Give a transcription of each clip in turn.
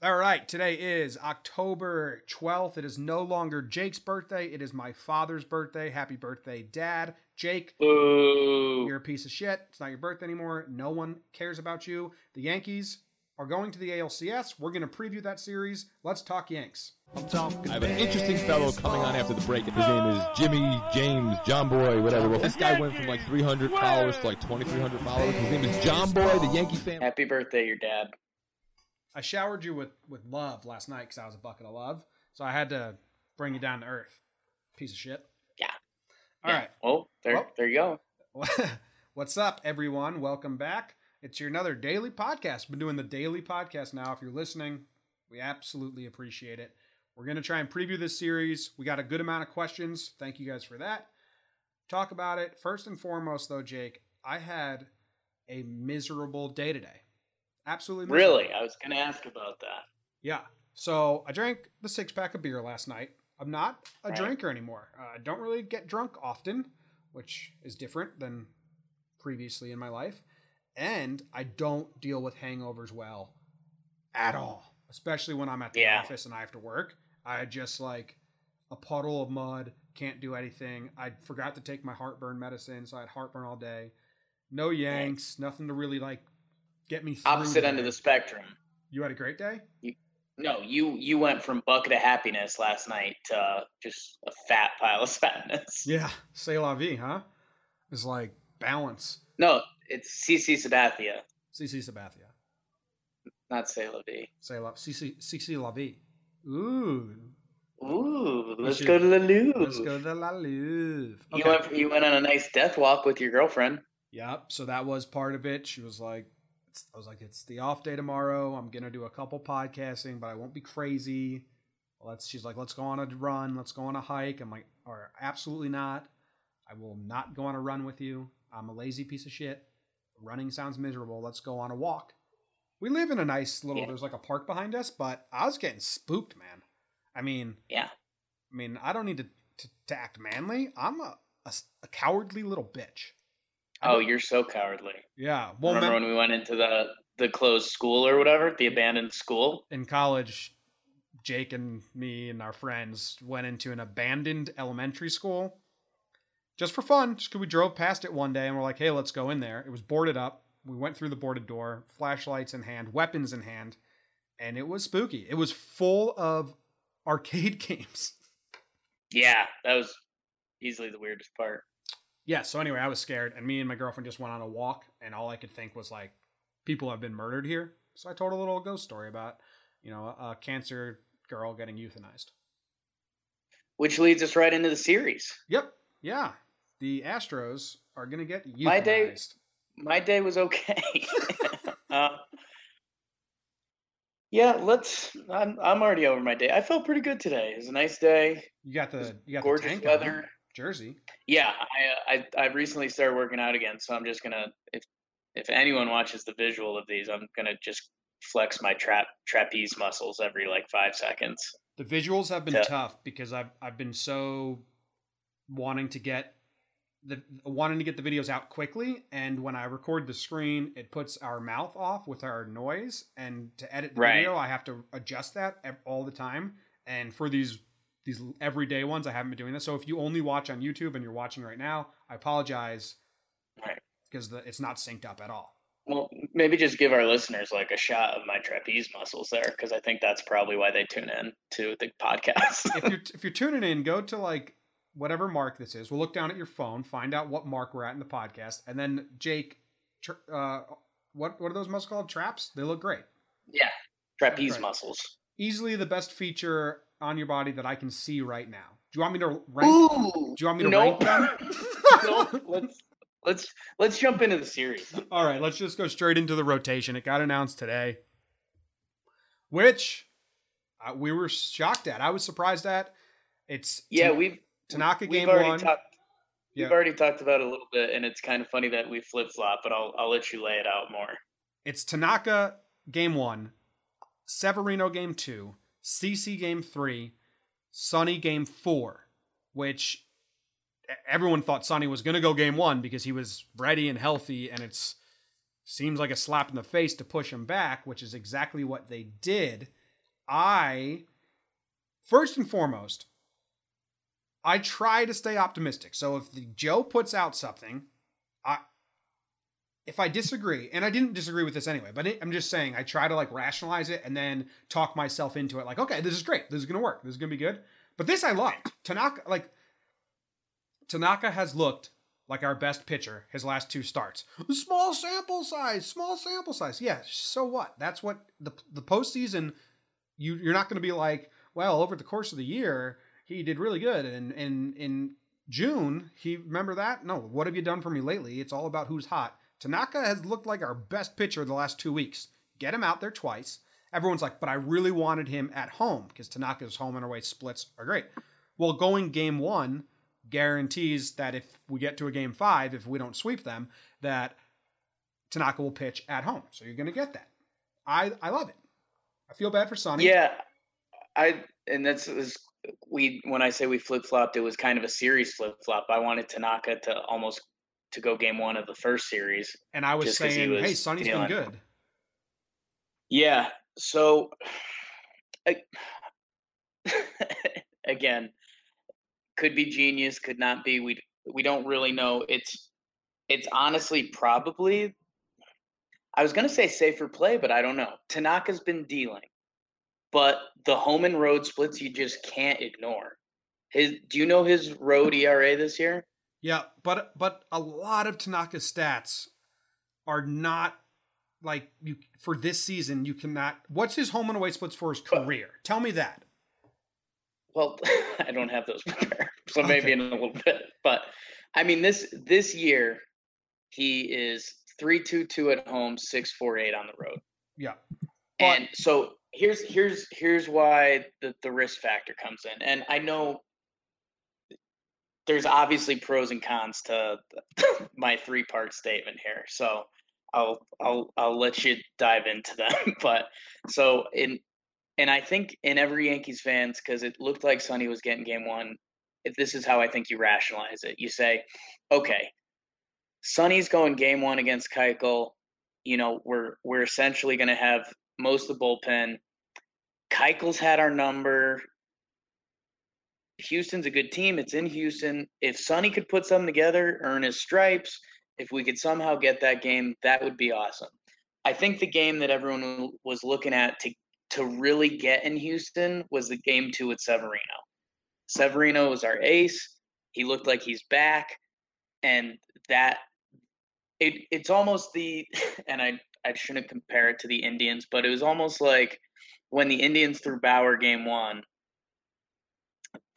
All right, today is October 12th. It is no longer Jake's birthday. It is my father's birthday. Happy birthday, Dad. Jake, Boo. you're a piece of shit. It's not your birthday anymore. No one cares about you. The Yankees are going to the ALCS. We're going to preview that series. Let's talk Yanks. I have an interesting fellow coming on after the break. His name is Jimmy James John Boy, whatever. Well, this guy went from like 300 followers to like 2,300 followers. His name is John Boy, the Yankee fan. Happy birthday, your dad. I showered you with, with love last night because I was a bucket of love. So I had to bring you down to earth. Piece of shit. Yeah. All Yeah. right. Oh, there, Well- there you go. What's up, everyone? Welcome back. It's your another daily podcast. Been doing the daily podcast now. If you're listening, we absolutely appreciate it. We're going to try and preview this series. We got a good amount of questions. Thank you guys for that. Talk about it. First and foremost, though, Jake, I had a miserable day today. Absolutely miserable. Really? I was going to ask about that. Yeah. So I drank the six pack of beer last night. I'm not a Right. drinker anymore. Uh, I don't really get drunk often, which is different than previously in my life. And I don't deal with hangovers well at all, especially when I'm at the Yeah. office and I have to work. I just like a puddle of mud, can't do anything. I forgot to take my heartburn medicine, so I had heartburn all day. No yanks, nothing to really like get me. Opposite end of the spectrum. You had a great day? No, you you went from bucket of happiness last night to uh, just a fat pile of sadness. Yeah, say la vie, huh? It's like balance. No, it's CC Sabathia, CC Sabathia. not C'est la vie. Say la CC CC la vie. Ooh. Ooh, let's go to the Louvre. Let's go to La Louvre. You went you went on a nice death walk with your girlfriend. Yep. So that was part of it. She was like, it's, I was like, it's the off day tomorrow. I'm gonna do a couple podcasting, but I won't be crazy. Let's. She's like, let's go on a run. Let's go on a hike. I'm like, or absolutely not. I will not go on a run with you. I'm a lazy piece of shit. Running sounds miserable. Let's go on a walk. We live in a nice little. Yeah. There's like a park behind us, but I was getting spooked, man. I mean, Yeah. I mean, I don't need to to, to act manly. I'm a a cowardly little bitch. Oh, you're so cowardly. yeah. Well, Remember mem- when we went into the the closed school or whatever, the abandoned school? in college, Jake and me and our friends went into an abandoned elementary school just for fun. Just because we drove past it one day and we're like, hey, let's go in there. It was boarded up. We went through the boarded door, flashlights in hand, weapons in hand, and it was spooky. It was full of arcade games. Yeah, that was easily the weirdest part. Yeah, so anyway, I was scared, and me and my girlfriend just went on a walk, and all I could think was like, people have been murdered here. So I told a little ghost story about, you know, a cancer girl getting euthanized. Which leads us right into the series. Yep. Yeah. The Astros are going to get euthanized. My day- My day was okay. uh, yeah, let's. I'm I'm already over my day. I felt pretty good today. It was a nice day. You got the you got the Gorgeous on, weather. Jersey. Yeah, I, uh, I I recently started working out again, so I'm just gonna if if anyone watches the visual of these, I'm gonna just flex my trap trapeze muscles every like five seconds. The visuals have been Yeah. tough because I've I've been so wanting to get the wanting to get the videos out quickly and when I record the screen it puts our mouth off with our noise and to edit the Right. video I have to adjust that all the time and for these these everyday ones I haven't been doing this so if you only watch on YouTube and you're watching right now I apologize Right. because the, it's not synced up at all Well, maybe just give our listeners like a shot of my trapeze muscles there, because I think that's probably why they tune in to the podcast. if you're if you're tuning in, go to like whatever mark this is. We'll look down at your phone, find out what mark we're at in the podcast, and then Jake, tr- uh, what what are those muscles called? Traps. They look great. yeah, trapeze Right. muscles. Easily the best feature on your body that I can see right now. Do you want me to rank? Ooh, Do you want me to nope. rank them? Nope. Let's let's let's jump into the series. All right, let's just go straight into the rotation. It got announced today, which uh, we were shocked at. I was surprised at. It's Yeah, Tan- we've Tanaka we've game one. talked. Yeah. We've already talked about it a little bit, and it's kind of funny that we flip flop. But I'll I'll let you lay it out more. It's Tanaka game one, Severino game two, CC game three, Sonny game four, which everyone thought Sonny was going to go game one because he was ready and healthy, and it's seems like a slap in the face to push him back, which is exactly what they did. I first and foremost, I try to stay optimistic. So if Joe puts out something, I if I disagree, and I didn't disagree with this anyway, but it, I'm just saying I try to like rationalize it and then talk myself into it. Like, okay, this is great. This is gonna work. This is gonna be good. But this I loved. Tanaka, like Tanaka has looked like our best pitcher his last two starts. Small sample size, small sample size. Yeah, so what? That's what the the postseason. You you're not to be like, well, over the course of the year, he did really good, and in in June, he remember that? No, what have you done for me lately? It's all about who's hot. Tanaka has looked like our best pitcher the last two weeks. Get him out there twice. Everyone's like, but I really wanted him at home because Tanaka's home and away splits are great. Well, going game one guarantees that if we get to a game five, if we don't sweep them, that Tanaka will pitch at home. So you're going to get that. I I love it. I feel bad for Sonny. Yeah, I and that's we when I say we flip flopped, it was kind of a series flip flop. I wanted Tanaka to almost to go game one of the first series, and I was saying, was "Hey, Sonny's dealing. been good." Yeah. So, I, again, could be genius, could not be. We we don't really know. It's it's honestly probably. I was gonna say safer play, but I don't know. Tanaka's been dealing, but the home and road splits you just can't ignore. His, do you know his road ERA this year? Yeah, but but a lot of Tanaka's stats are not like you for this season. You cannot. What's his home and away splits for his career? Tell me that. Well, I don't have those prepared, so maybe okay. in a little bit. But I mean, this this year he is three two two at home, six four eight on the road. Yeah, but, and so here's here's here's why the the risk factor comes in, and I know there's obviously pros and cons to my three part statement here. So I'll I'll I'll let you dive into them. but so in and I think in every Yankees fans, because it looked like Sonny was getting game one, if this is how I think you rationalize it. You say, okay, Sonny's going game one against Keuchel. You know, we're we're essentially going to have most of the bullpen. Keuchel's had our number. Houston's a good team. It's in Houston. If Sonny could put something together, earn his stripes, if we could somehow get that game, that would be awesome. I think the game that everyone was looking at to to really get in Houston was the game two with Severino. Severino was our ace. He looked like he's back, and that it it's almost the and I I shouldn't compare it to the Indians, but it was almost like when the Indians threw Bauer game one,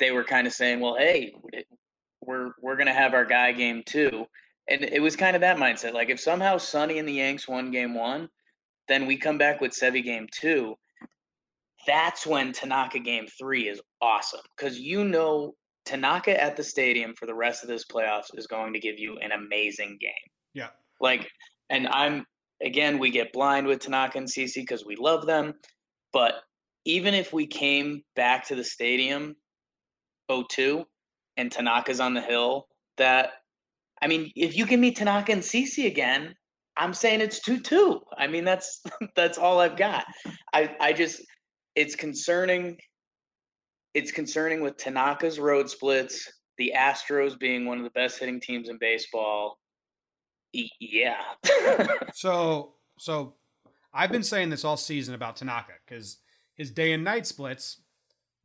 they were kind of saying, "Well, hey, we're we're gonna have our guy game two. and it was kind of that mindset. Like if somehow Sonny and the Yanks won game one, then we come back with Sevy game two, that's when Tanaka game three is awesome because you know Tanaka at the stadium for the rest of this playoffs is going to give you an amazing game. Yeah. Like, and I'm, again, we get blind with Tanaka and CC because we love them. But even if we came back to the stadium 02 and Tanaka's on the hill, that, I mean, if you give me Tanaka and CC again, I'm saying it's 2 2. I mean, that's, that's all I've got. I, I just, it's concerning. It's concerning with Tanaka's road splits, the Astros being one of the best hitting teams in baseball. Yeah. so, so I've been saying this all season about Tanaka because his day and night splits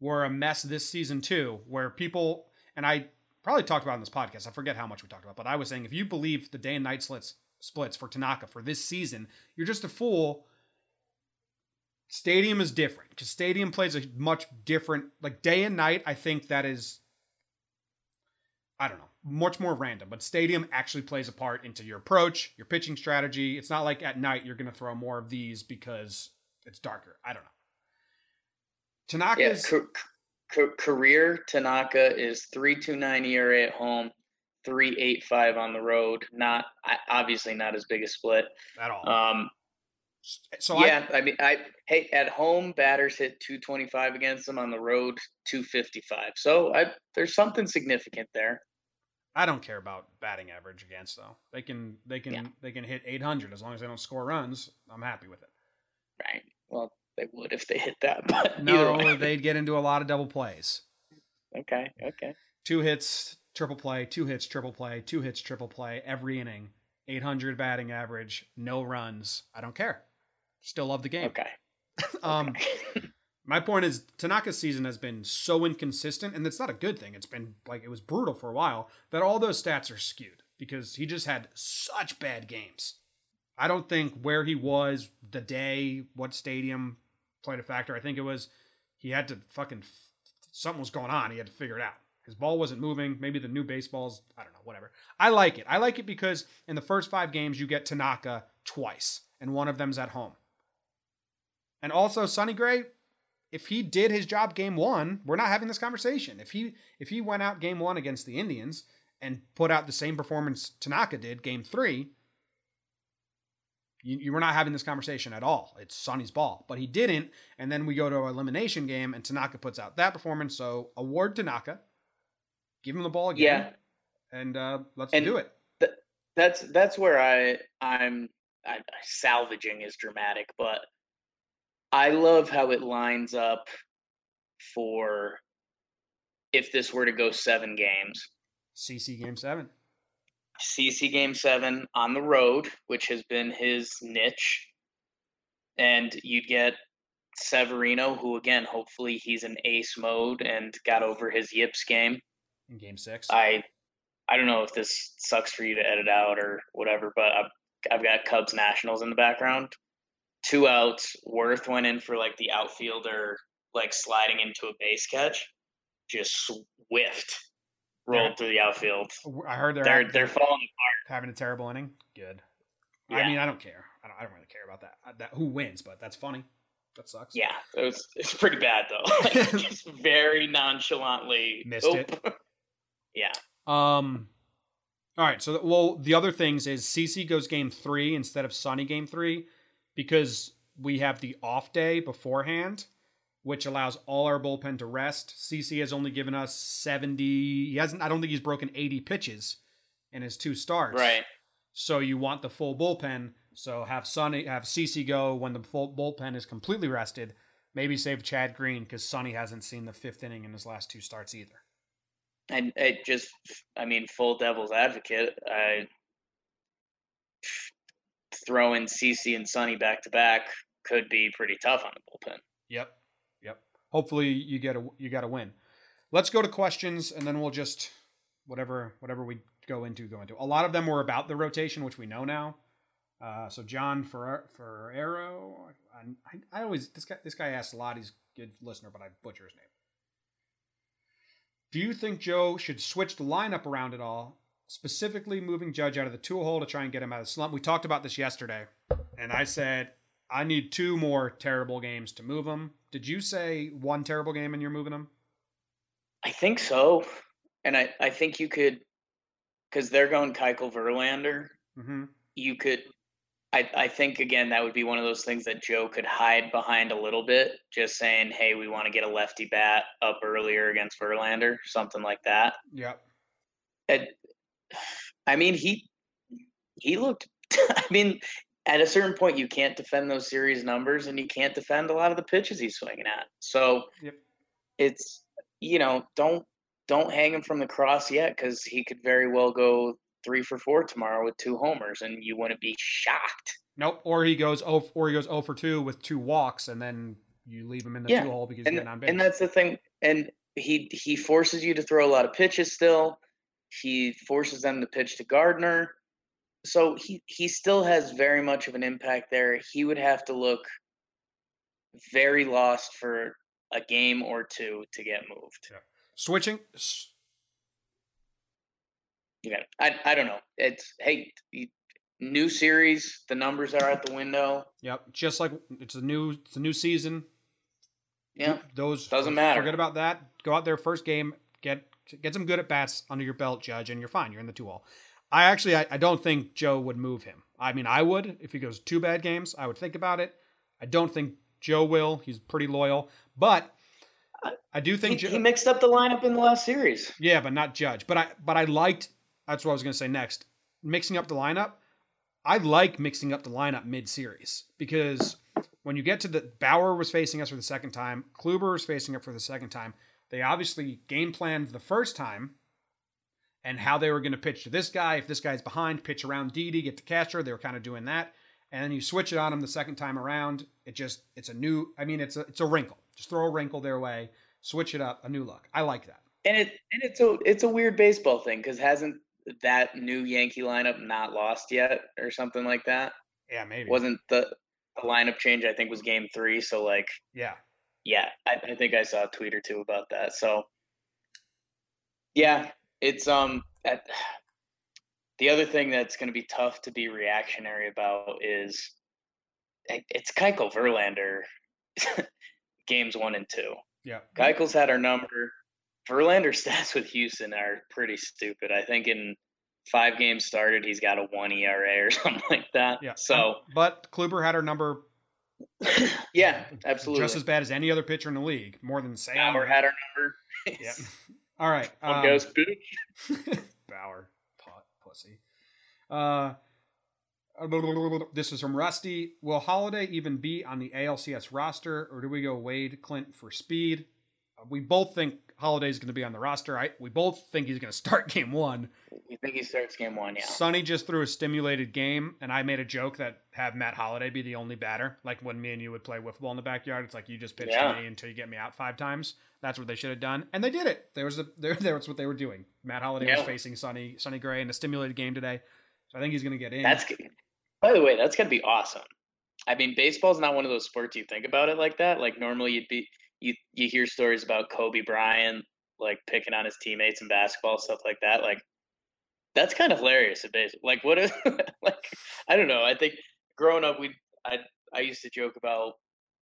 were a mess this season too, where people and I probably talked about in this podcast. I forget how much we talked about, but I was saying if you believe the day and night splits splits for Tanaka for this season, you're just a fool Stadium is different because Stadium plays a much different, like day and night. I think that is, I don't know, much more random. But Stadium actually plays a part into your approach, your pitching strategy. It's not like at night you're going to throw more of these because it's darker. I don't know. Tanaka's yeah, ca- career Tanaka is three two nine ERA at home, three eight five on the road. Not obviously not as big a split at all. Um, so yeah, I, I, mean, I hey at home batters hit 225 against them on the road 255. So I, there's something significant there. I don't care about batting average against though. They can they can yeah. they can hit 800 as long as they don't score runs. I'm happy with it. Right. Well, they would if they hit that. But No, they'd get into a lot of double plays. okay, okay. Two hits, triple play, two hits, triple play, two hits, triple play every inning. 800 batting average, no runs. I don't care. Still love the game. Okay. Um, okay. my point is Tanaka's season has been so inconsistent, and it's not a good thing. It's been like it was brutal for a while that all those stats are skewed because he just had such bad games. I don't think where he was the day, what stadium played a factor. I think it was he had to fucking something was going on. He had to figure it out. His ball wasn't moving. Maybe the new baseballs. I don't know. Whatever. I like it. I like it because in the first five games you get Tanaka twice, and one of them's at home. And also Sonny Gray, if he did his job game one, we're not having this conversation. If he if he went out game one against the Indians and put out the same performance Tanaka did game three, you, you were not having this conversation at all. It's Sonny's ball, but he didn't. And then we go to an elimination game, and Tanaka puts out that performance. So award Tanaka, give him the ball again, Yeah. and uh, let's And- do it. that's that's where I I'm I, salvaging is dramatic, but I love how it lines up for if this were to go seven games. CC game seven. CC Game 7 on the road, which has been his niche. And you'd get Severino, who, again, hopefully he's in ace mode and got over his yips game. in game six. I I don't know if this sucks for you to edit out or whatever, but I've, I've got Cubs Nationals in the background. Two outs. Werth went in for like the outfielder, like sliding into a base catch. Just swift rolled Yeah. through the outfield. I heard they're They're they're falling apart, having a terrible inning. Good. Yeah. I mean, I don't care. I don't, I don't really care about that. Uh, That who wins, but that's funny. That sucks. Yeah, it was it's pretty bad though. just very nonchalantly Missed it. yeah. Um. All right. So, well, the other things is CC goes game three instead of Sonny game three because we have the off day beforehand, which allows all our bullpen to rest. CC has only given us seventy. He hasn't. I don't think he's broken eighty pitches in his two starts. Right. So you want the full bullpen. So have Sonny have CC go when the full bullpen is completely rested. Maybe save Chad Green because Sonny hasn't seen the fifth inning in his last two starts either. And it just I mean, full devil's advocate, I throw in CC and Sonny back to back could be pretty tough on the bullpen. Yep. Yep. Hopefully you get a you got a win. Let's go to questions and then we'll just whatever whatever we go into go into. A lot of them were about the rotation, which we know now. Uh, so John Ferrer, Ferrero, I, I, I always this guy this guy asks a lot. He's a good listener, but I butcher his name. Do you think Joe should switch the lineup around at all? Specifically, moving Judge out of the two hole to try and get him out of the slump. We talked about this yesterday, and I said I need two more terrible games to move him. Did you say one terrible game and you're moving him? I think so. And I, I think you could because they're going Keuchel Verlander. Mm-hmm. you could I, I think again that would be one of those things that Joe could hide behind a little bit, just saying, "Hey, we want to get a lefty bat up earlier against Verlander," something like that. Yep. And, I mean, he he looked. I mean, at a certain point, you can't defend those series numbers, and you can't defend a lot of the pitches he's swinging at. So Yep. it's you know don't don't hang him from the cross yet because he could very well go three for four tomorrow with two homers, and you wouldn't be shocked. Nope. Or he goes oh, or he goes oh for two with two walks, and then you leave him in the Yeah, two hole because And, on base. and that's the thing. And he he forces you to throw a lot of pitches still. He forces them to pitch to Gardner. So he he still has very much of an impact there. He would have to look very lost for a game or two to get moved. Switching. Yeah, I I don't know. It's hey, new series. The numbers are out the window. Yep. Just like it's a new it's a new season. Yeah, Those Doesn't matter. Forget about that. Go out there first game. Get get some good at bats under your belt, Judge, and you're fine. You're in the two hole. I actually I, I don't think Joe would move him. I mean, I would if he goes two bad games. I would think about it. I don't think Joe will. He's pretty loyal, but I do he, think Joe, he mixed up the lineup in the last series. yeah, but not Judge. But I but I liked. That's what I was going to say next. Mixing up the lineup. I like mixing up the lineup mid series because when you get to the Bauer was facing us for the second time, Kluber was facing it for the second time. They obviously game planned the first time and how they were going to pitch to this guy. If this guy's behind, pitch around Didi, get to catcher. They were kind of doing that. And then you switch it on them the second time around. It just it's a new. I mean, it's a it's a wrinkle. Just throw a wrinkle their way. Switch it up. A new look. I like that. And it and it's a it's a weird baseball thing because hasn't that new Yankee lineup not lost yet or something like that? Yeah, maybe. Wasn't the the lineup change? I think was Game Three. So like, yeah, yeah, I, I think I saw a tweet or two about that. So yeah, it's um at, the other thing that's going to be tough to be reactionary about is it's Keuchel Verlander games one and two. Yeah, Keuchel's had our number. Verlander stats with Houston are pretty stupid. I think in five games started, he's got a one ERA or something like that. Yeah. So, but Kluber had our number. yeah, absolutely. Just as bad as any other pitcher in the league. More than Sam. Bauer had our number. yeah. All right. Um, goes bitch. Bauer, pot, pussy. Uh, this is from Rusty. Will Holliday even be on the ALCS roster, or do we go Wade Clint for speed? We both think Holliday's going to be on the roster. I, we both think he's going to start game one. We think he starts game one, yeah. Sonny just threw a stimulated game, and I made a joke that have Matt Holliday be the only batter. Like when me and you would play wiffle ball in the backyard, it's like you just pitch yeah. to me until you get me out five times. That's what they should have done, and they did it. There was a there. That's what they were doing. Matt Holliday yeah. was facing Sonny Sonny Gray in a stimulated game today, so I think he's going to get in. That's by the way, that's going to be awesome. I mean, baseball's not one of those sports you think about it like that. Like normally, you'd be you you hear stories about Kobe Bryant like picking on his teammates in basketball stuff like that. Like that's kind of hilarious. Like what if like I don't know. I think growing up, we I I used to joke about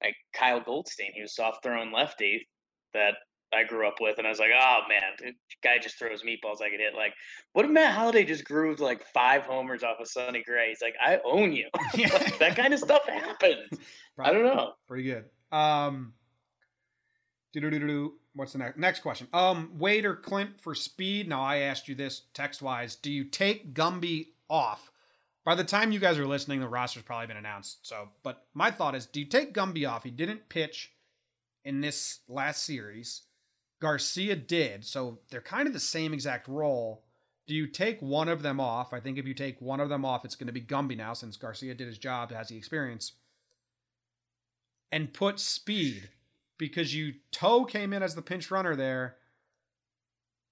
like Kyle Goldstein. He was soft throwing lefty that I grew up with, and I was like, oh man, guy just throws meatballs I could hit. Like, what if Matt Holliday just grooved like five homers off of Sonny Gray? He's like, I own you. like, that kind of stuff happens. I don't know. Pretty good. Um, What's the next next question? Um, Wade or Clint for speed. Now I asked you this text wise. Do you take Gumby off? By the time you guys are listening, the roster's probably been announced. So, but my thought is, do you take Gumby off? He didn't pitch in this last series. Garcia did, so they're kind of the same exact role. Do you take one of them off? I think if you take one of them off, it's going to be Gumby now, since Garcia did his job, has the experience, and put speed because you toe came in as the pinch runner there,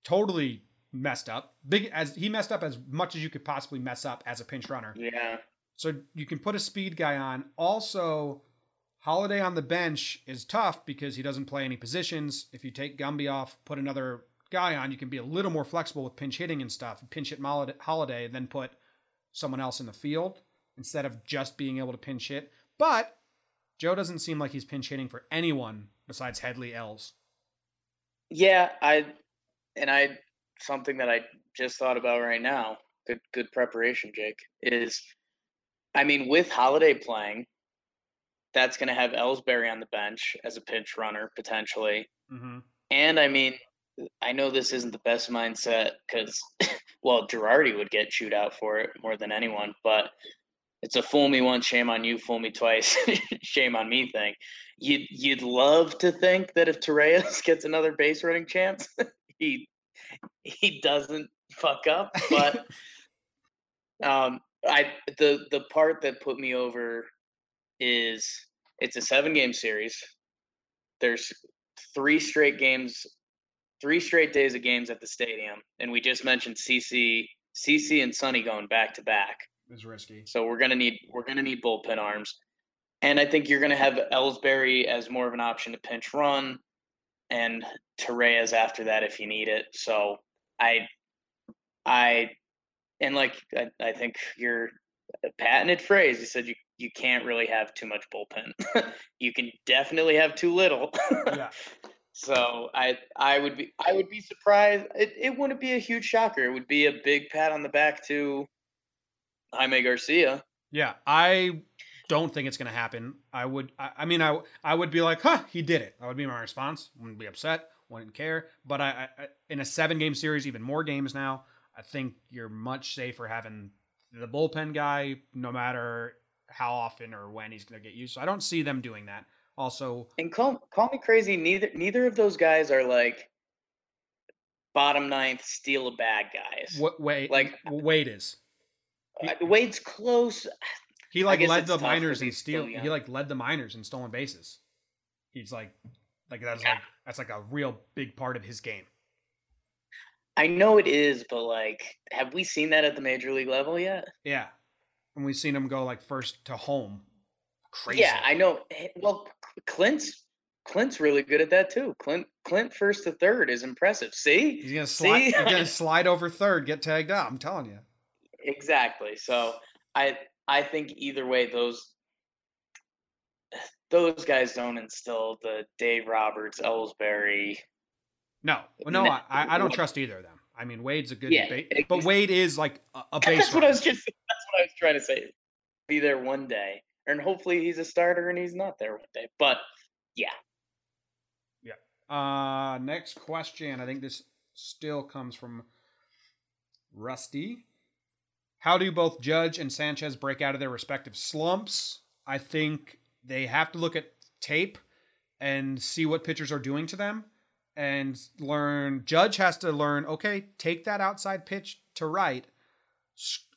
totally messed up. Big as he messed up as much as you could possibly mess up as a pinch runner. Yeah. So you can put a speed guy on. Also, Holliday on the bench is tough because he doesn't play any positions. If you take Gumby off, put another guy on, you can be a little more flexible with pinch hitting and stuff. Pinch hit Holliday, then put someone else in the field instead of just being able to pinch hit. But Joe doesn't seem like he's pinch hitting for anyone besides Headley Ells. Yeah, I and I something that I just thought about right now. Good good preparation, Jake. Is I mean, with Holliday playing, that's going to have Ellsbury on the bench as a pinch runner potentially. Mm-hmm. And I mean, I know this isn't the best mindset because, well, Girardi would get chewed out for it more than anyone, but it's a fool me once, shame on you, fool me twice, shame on me thing. You'd you'd love to think that if Torreyes gets another base running chance, he he doesn't fuck up. But um, I the the part that put me over is it's a seven game series. There's three straight games, three straight days of games at the stadium, and we just mentioned CC CC and Sonny going back to back is risky. So we're gonna need we're gonna need bullpen arms, and I think you're gonna have Ellsbury as more of an option to pinch run, and Torreyes after that if you need it. So I, I, and like I, I think your patented phrase. You said you you can't really have too much bullpen. you can definitely have too little. yeah. So I I would be I would be surprised. It it wouldn't be a huge shocker. It would be a big pat on the back to Jaime Garcia. Yeah, I don't think it's going to happen. I would, I, I, mean, I, I would be like, huh, he did it. That would be my response. Wouldn't be upset. Wouldn't care. But I, I in a seven game series, even more games now, I think you're much safer having the bullpen guy, no matter how often or when he's going to get used. So I don't see them doing that. Also, And call call me crazy. Neither neither of those guys are like bottom ninth, steal a bag guys. what Wade Like- Wade is. Uh, Wade's close. He like led the minors in steal. He like led the minors in stolen bases. He's like, like that's Yeah. like that's like a real big part of his game. I know it is, but like, have we seen that at the major league level yet? Yeah, and we've seen him go like first to home. Crazy. Yeah, I know. Well, Clint's Clint's really good at that too. Clint Clint first to third is impressive. See, He's gonna slide. See? He's gonna slide over third, get tagged out. I'm telling you. Exactly. So I I think either way, those those guys don't instill the Dave Roberts, Ellsbury. No, no, I, I don't trust either of them. I mean, Wade's a good, Yeah, ba- but Wade is like a, a base. That's what I was just. That's what I was trying to say. Be there one day, and hopefully he's a starter and he's not there one day. But yeah, yeah. Uh, next question. I think this still comes from Rusty. How do both Judge and Sanchez break out of their respective slumps? I think they have to look at tape and see what pitchers are doing to them and learn. Judge has to learn, okay, take that outside pitch to right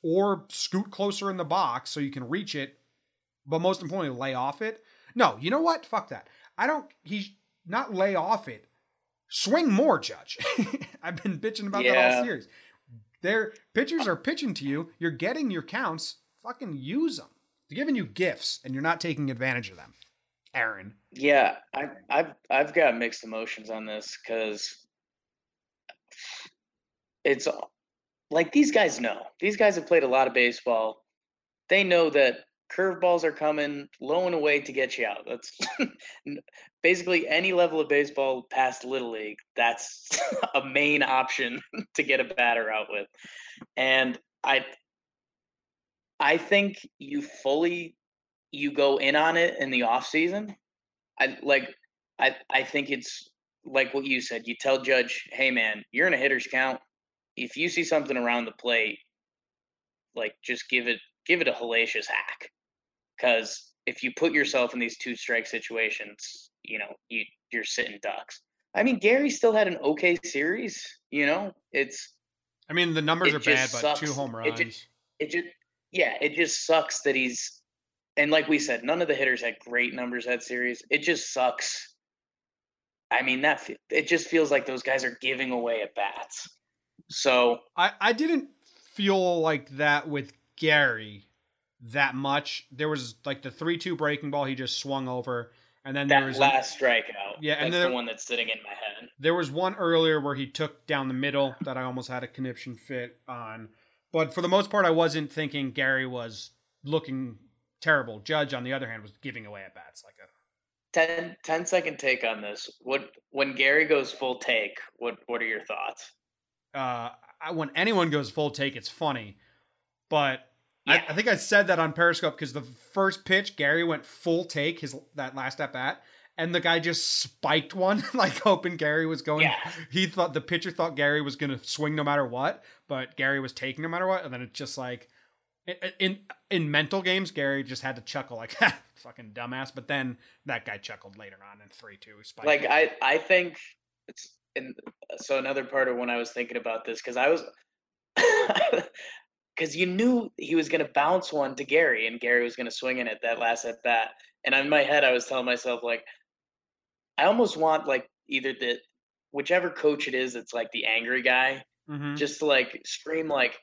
or scoot closer in the box so you can reach it, but most importantly, lay off it. No, you know what? Fuck that. I don't, he's not lay off it. Swing more, Judge. I've been bitching about that all series. Their pitchers are pitching to you. You're getting your counts. Fucking use them. They're giving you gifts, and you're not taking advantage of them. Aaron. yeah, I, I've I've got mixed emotions on this because it's like these guys know. These guys have played a lot of baseball. They know that curveballs are coming low and away to get you out. That's basically any level of baseball past little league. That's a main option to get a batter out with. And I I think you fully you go in on it in the off season. I like I I think it's like what you said. You tell Judge, "Hey man, you're in a hitter's count. If you see something around the plate, like just give it give it a hellacious hack. Cuz if you put yourself in these two strike situations, you know, you you're sitting ducks. I mean, Gary still had an okay series, you know? It's I mean, the numbers are bad, just but two home It runs. it just yeah, it just sucks that he's and like we said, none of the hitters had great numbers that series. It just sucks. I mean, that it just feels like those guys are giving away at bats. So I, I didn't feel like that with Gary that much. There was like the 3 2 breaking ball he just swung over. And then there that was last strikeout, Yeah, and that's there- the one that's sitting in my head. There was one earlier where he took down the middle that I almost had a conniption fit on. But for the most part, I wasn't thinking Gary was looking terrible. Judge, on the other hand, was giving away at bats like a 10, 10 second take on this. What when Gary goes full take, what what are your thoughts? uh, I, when anyone goes full take, it's funny. But Yeah. I think I said that on Periscope because the first pitch, Gary went full take his that last at bat, and the guy just spiked one, like hoping Gary was going. Yeah. He thought the pitcher thought Gary was going to swing no matter what, but Gary was taking no matter what, and then it just like in in, in mental games, Gary just had to chuckle like fucking dumbass. But then that guy chuckled later on in three two. Like it. I I think it's and so another part of when I was thinking about this because I was because you knew he was going to bounce one to Gary and Gary was going to swing in it that last at bat and in my head I was telling myself like I almost want like either the whichever coach it is it's like the angry guy Mhm. just to like scream like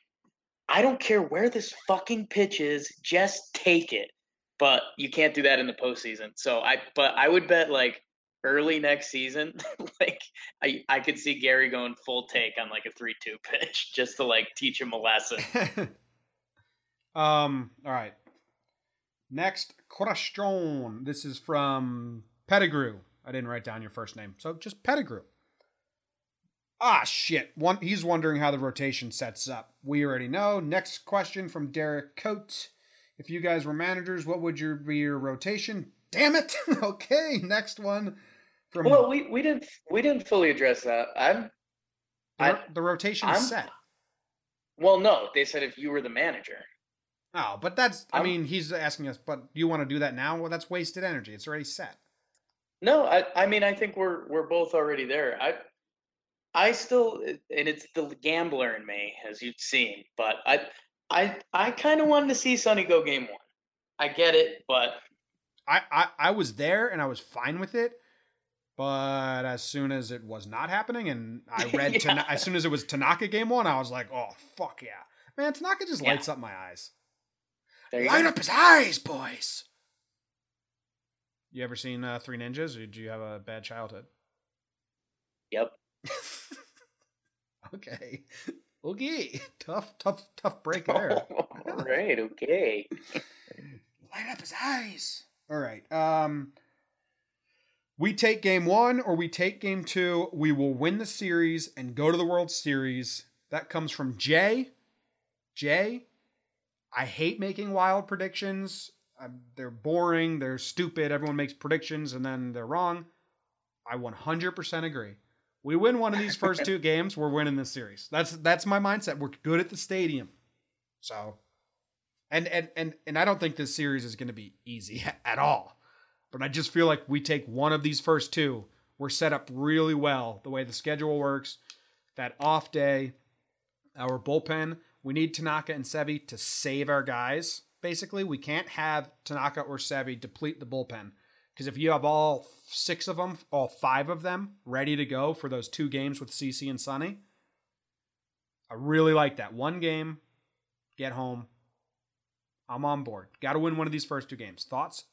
I don't care where this fucking pitch is, just take it. But you can't do that in the postseason. So I but I would bet like early next season, like I I could see Gary going full take on like a three two pitch just to like teach him a lesson. um. All right. Next question. This is from Pettigrew. I didn't write down your first name, so just Pettigrew. Ah, shit. One. He's wondering how the rotation sets up. We already know. Next question from Derek Coates. If you guys were managers, what would your be your rotation? Damn it. okay. Next one from well, we, we didn't we didn't fully address that. I'm the, I- the rotation I'm- set. well no, they said if you were the manager. Oh, but that's. I I'm- mean, he's asking us. But do you want to do that now? Well, that's wasted energy. It's already set. No, I, I mean I think we're we're both already there. I I still and it's the gambler in me, as you've seen, but I I I kind of wanted to see Sonny go game one. I get it, but I, I I was there and I was fine with it. But as soon as it was not happening, and I read Yeah. Tana- as soon as it was Tanaka game one, I was like, "Oh fuck yeah, man!" Tanaka just Yeah. lights up my eyes. Light go. up his eyes, boys. You ever seen uh, Three Ninjas, or did you have a bad childhood? Yep. okay, okay, tough, tough, tough break there. All right. Okay. Light up his eyes. All right. Um we take game 1 or we take game 2, we will win the series and go to the World Series. That comes from Jay. Jay, I hate making wild predictions. Um, they're boring, they're stupid. Everyone makes predictions and then they're wrong. I 100% agree. We win one of these first two games, we're winning this series. That's that's my mindset. We're good at the stadium. So and and and and I don't think this series is going to be easy at all. But I just feel like we take one of these first two, we're set up really well the way the schedule works. That off day, our bullpen, we need Tanaka and Sevi to save our guys. Basically, we can't have Tanaka or Sevi deplete the bullpen because if you have all six of them, all five of them ready to go for those two games with CC and Sonny, I really like that. One game, get home, I'm on board. Got to win one of these first two games. Thoughts,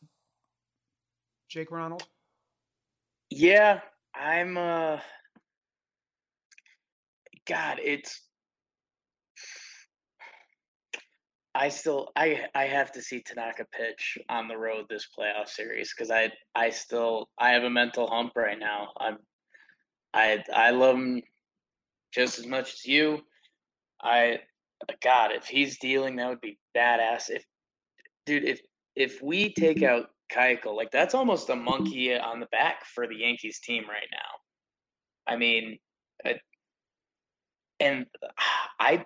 Jake Ronald? Yeah, I'm uh God, it's I still I I have to see Tanaka pitch on the road this playoff series because I I still I have a mental hump right now. I'm I I love him just as much as you. I God, if he's dealing, that would be badass. If dude, if if we take out Keuchel, like that's almost a monkey on the back for the Yankees team right now. I mean, uh, and I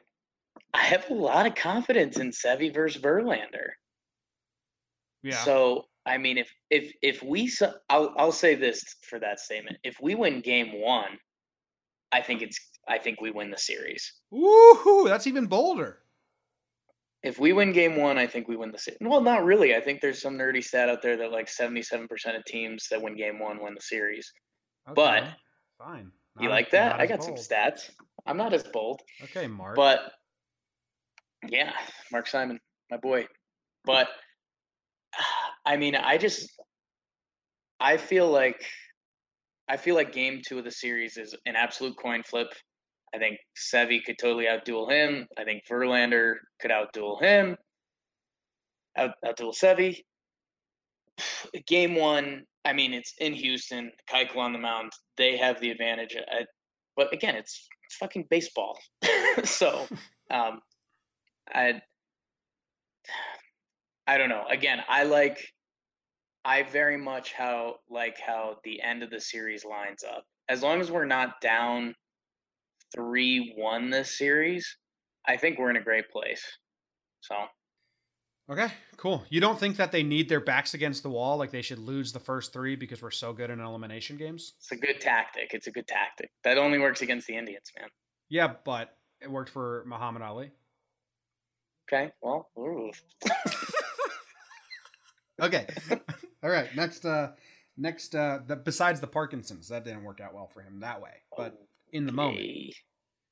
I have a lot of confidence in Sevy versus Verlander. Yeah. So I mean, if if if we, I'll I'll say this for that statement: if we win Game One, I think it's I think we win the series. Woohoo! That's even bolder. If we win Game One, I think we win the series. Well, not really. I think there's some nerdy stat out there that like 77% of teams that win Game One win the series. But- Okay, fine. You Not like as- that? I got some stats. I'm not as bold. Okay, Mark. But yeah, Mark Simon, my boy. But I mean, I just I feel like I feel like game two of the series is an absolute coin flip. I think Sevy could totally outduel him. I think Verlander could outduel him. Out, outduel Sevy. Game one, I mean, it's in Houston. Keuchel on the mound. They have the advantage. I, but again, it's it's fucking baseball. so, um, I I don't know. Again, I like I very much how like how the end of the series lines up. As long as we're not down three one this series, I think we're in a great place. So okay, cool. You don't think that they need their backs against the wall, like they should lose the first three because we're so good in elimination games? it's a good tactic. It's a good tactic. That only works against the Indians, man. Yeah, but it worked for Muhammad Ali. Okay. Well, ooh. Okay. All right. Next uh next uh the, besides the Parkinson's, that didn't work out well for him that way. But in the moment,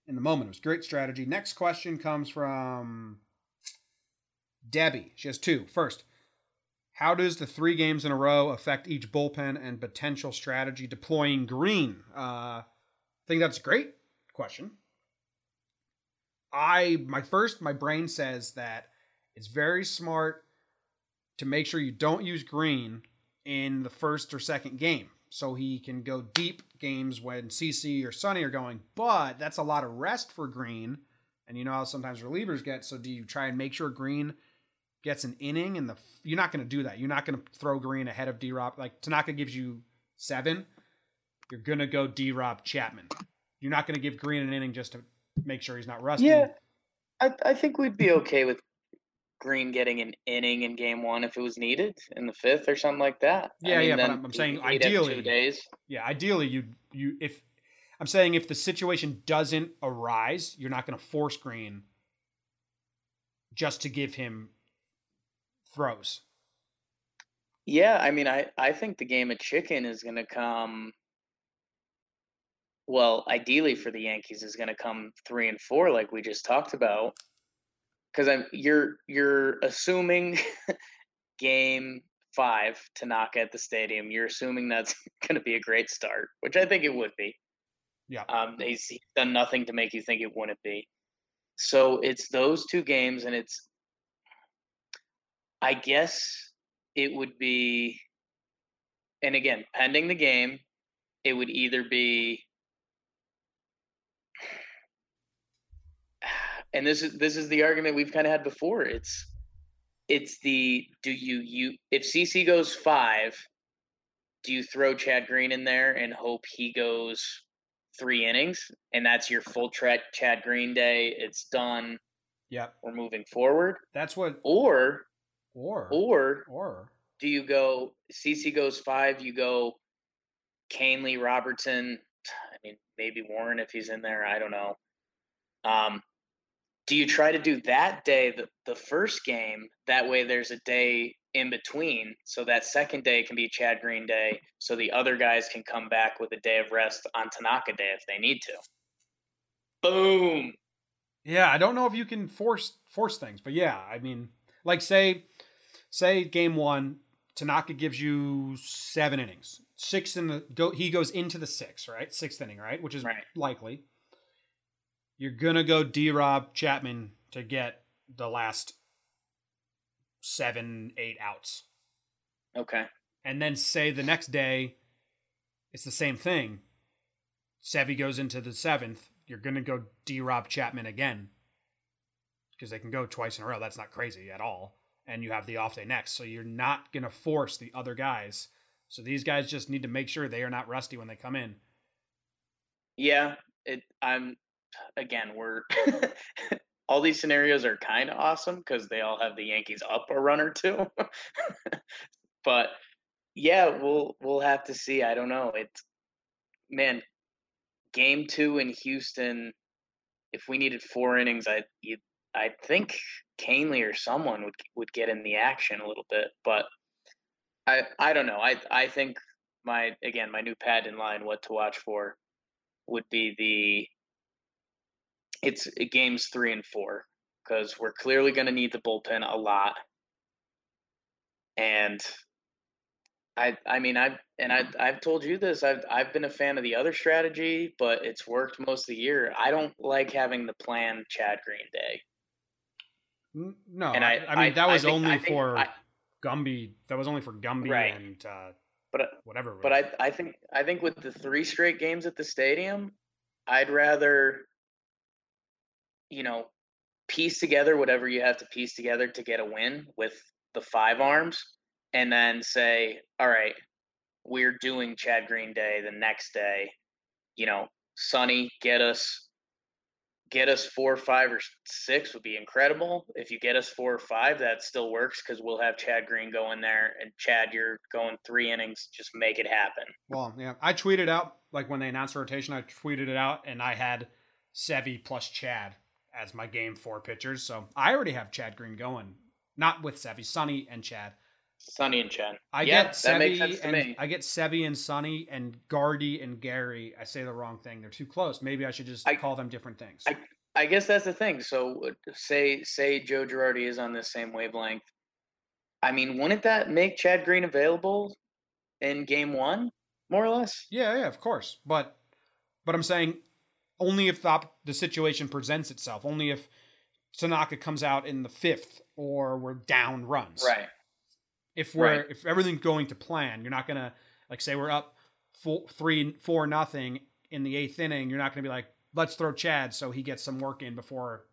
in the moment, it was great strategy. Next question comes from Debbie. She has two. First, how does the three games in a row affect each bullpen and potential strategy deploying green? Uh, I think that's a great question. I my first my brain says that it's very smart to make sure you don't use green in the first or second game so he can go deep games when CC or Sonny are going. But that's a lot of rest for Green, and you know how sometimes relievers get. So do you try and make sure Green gets an inning? And the you're not going to do that. You're not going to throw Green ahead of D Rob. Like Tanaka gives you seven, you're going to go D Rob Chapman. You're not going to give Green an inning just to make sure he's not rusty. Yeah. I, I think we'd be okay with Green getting an inning in game one if it was needed in the fifth or something like that. Yeah, I mean, yeah, but I'm- I'm saying ideally- two days. Yeah, ideally you you if I'm saying if the situation doesn't arise, you're not going to force Green just to give him throws. Yeah, I mean, I I think the game of chicken is going to come. Well, ideally for the Yankees is going to come three and four, like we just talked about. Because I'm you're you're assuming game five Tanaka at the stadium. You're assuming that's going to be a great start, which I think it would be. Yeah. Um, he's, he's done nothing to make you think it wouldn't be. So it's those two games, and it's. I guess it would be, and again, pending the game, it would either be. And this is this is the argument we've kind of had before. It's it's the do you you if CC goes five, do you throw Chad Green in there and hope he goes three innings and that's your full track Chad Green day? It's done. Yep. We're moving forward. That's what Or or or or do you go CC goes five? You go Kahnle, Robertson. I mean, maybe Warren if he's in there. I don't know. Um, do you try to do that day the, the first game? That way, there's a day in between, so that second day can be Chad Green Day, so the other guys can come back with a day of rest on Tanaka Day if they need to. Boom. Yeah, I don't know if you can force force things, but yeah, I mean, like say say game 1 Tanaka gives you 7 innings. 6 in the go he goes into the 6, right? 6th inning, right? Which is Right. likely. You're going to go D-Rob Chapman to get the last 7 8 outs. Okay. And then say the next day it's the same thing. Sevy goes into the seventh. You're gonna go D Rob Chapman again. Because they can go twice in a row. That's not crazy at all. And you have the off day next. So you're not gonna force the other guys. So these guys just need to make sure they are not rusty when they come in. Yeah, it. I'm again. We're all these scenarios are kind of awesome because they all have the Yankees up a run or two. but yeah, we'll we'll have to see. I don't know. It's man, game two in Houston. If we needed four innings, I you, I think Kahnle or someone would would get in the action a little bit. But I I don't know. I I think my again my new pad in line what to watch for would be the it's games three and four because we're clearly going to need the bullpen a lot and i i mean i've and I, i've told you this i've i've been a fan of the other strategy but it's worked most of the year i don't like having the plan chad green day No, and I, i I mean that was think- only for I- Gumby. That was only for Gumby Right. and uh, but whatever. But I, I think I think with the three straight games at the stadium, I'd rather, you know, piece together whatever you have to piece together to get a win with the five arms, and then say, all right, we're doing Chad Green Day the next day. You know, Sonny, get us, get us four, five, or six would be incredible. If you get us four or five, that still works because we'll have Chad Green go in there, and Chad, you're going three innings, just make it happen. Well, yeah, I tweeted out like when they announced the rotation, I tweeted it out, and I had Sevy plus Chad as my game four pitchers. So I already have Chad Green going, not with Sevy, Sonny and Chad. Sonny and Chad. I yeah, get that makes Sevy sense to and me. I get Sevy and Sonny and Gardy and Gary. I say the wrong thing; they're too close. Maybe I should just I- call them different things. I- I guess that's the thing. So uh, say say Joe Girardi is on this same wavelength. I mean, wouldn't that make Chad Green available in game one, more or less? Yeah, yeah, of course. But but I'm saying only if the, the situation presents itself. Only if Tanaka comes out in the fifth or we're down runs. Right. If we're Right. if everything's going to plan, you're not gonna like say we're up four, three four nothing in the eighth inning. You're not gonna be like let's throw Chad so he gets some work in before.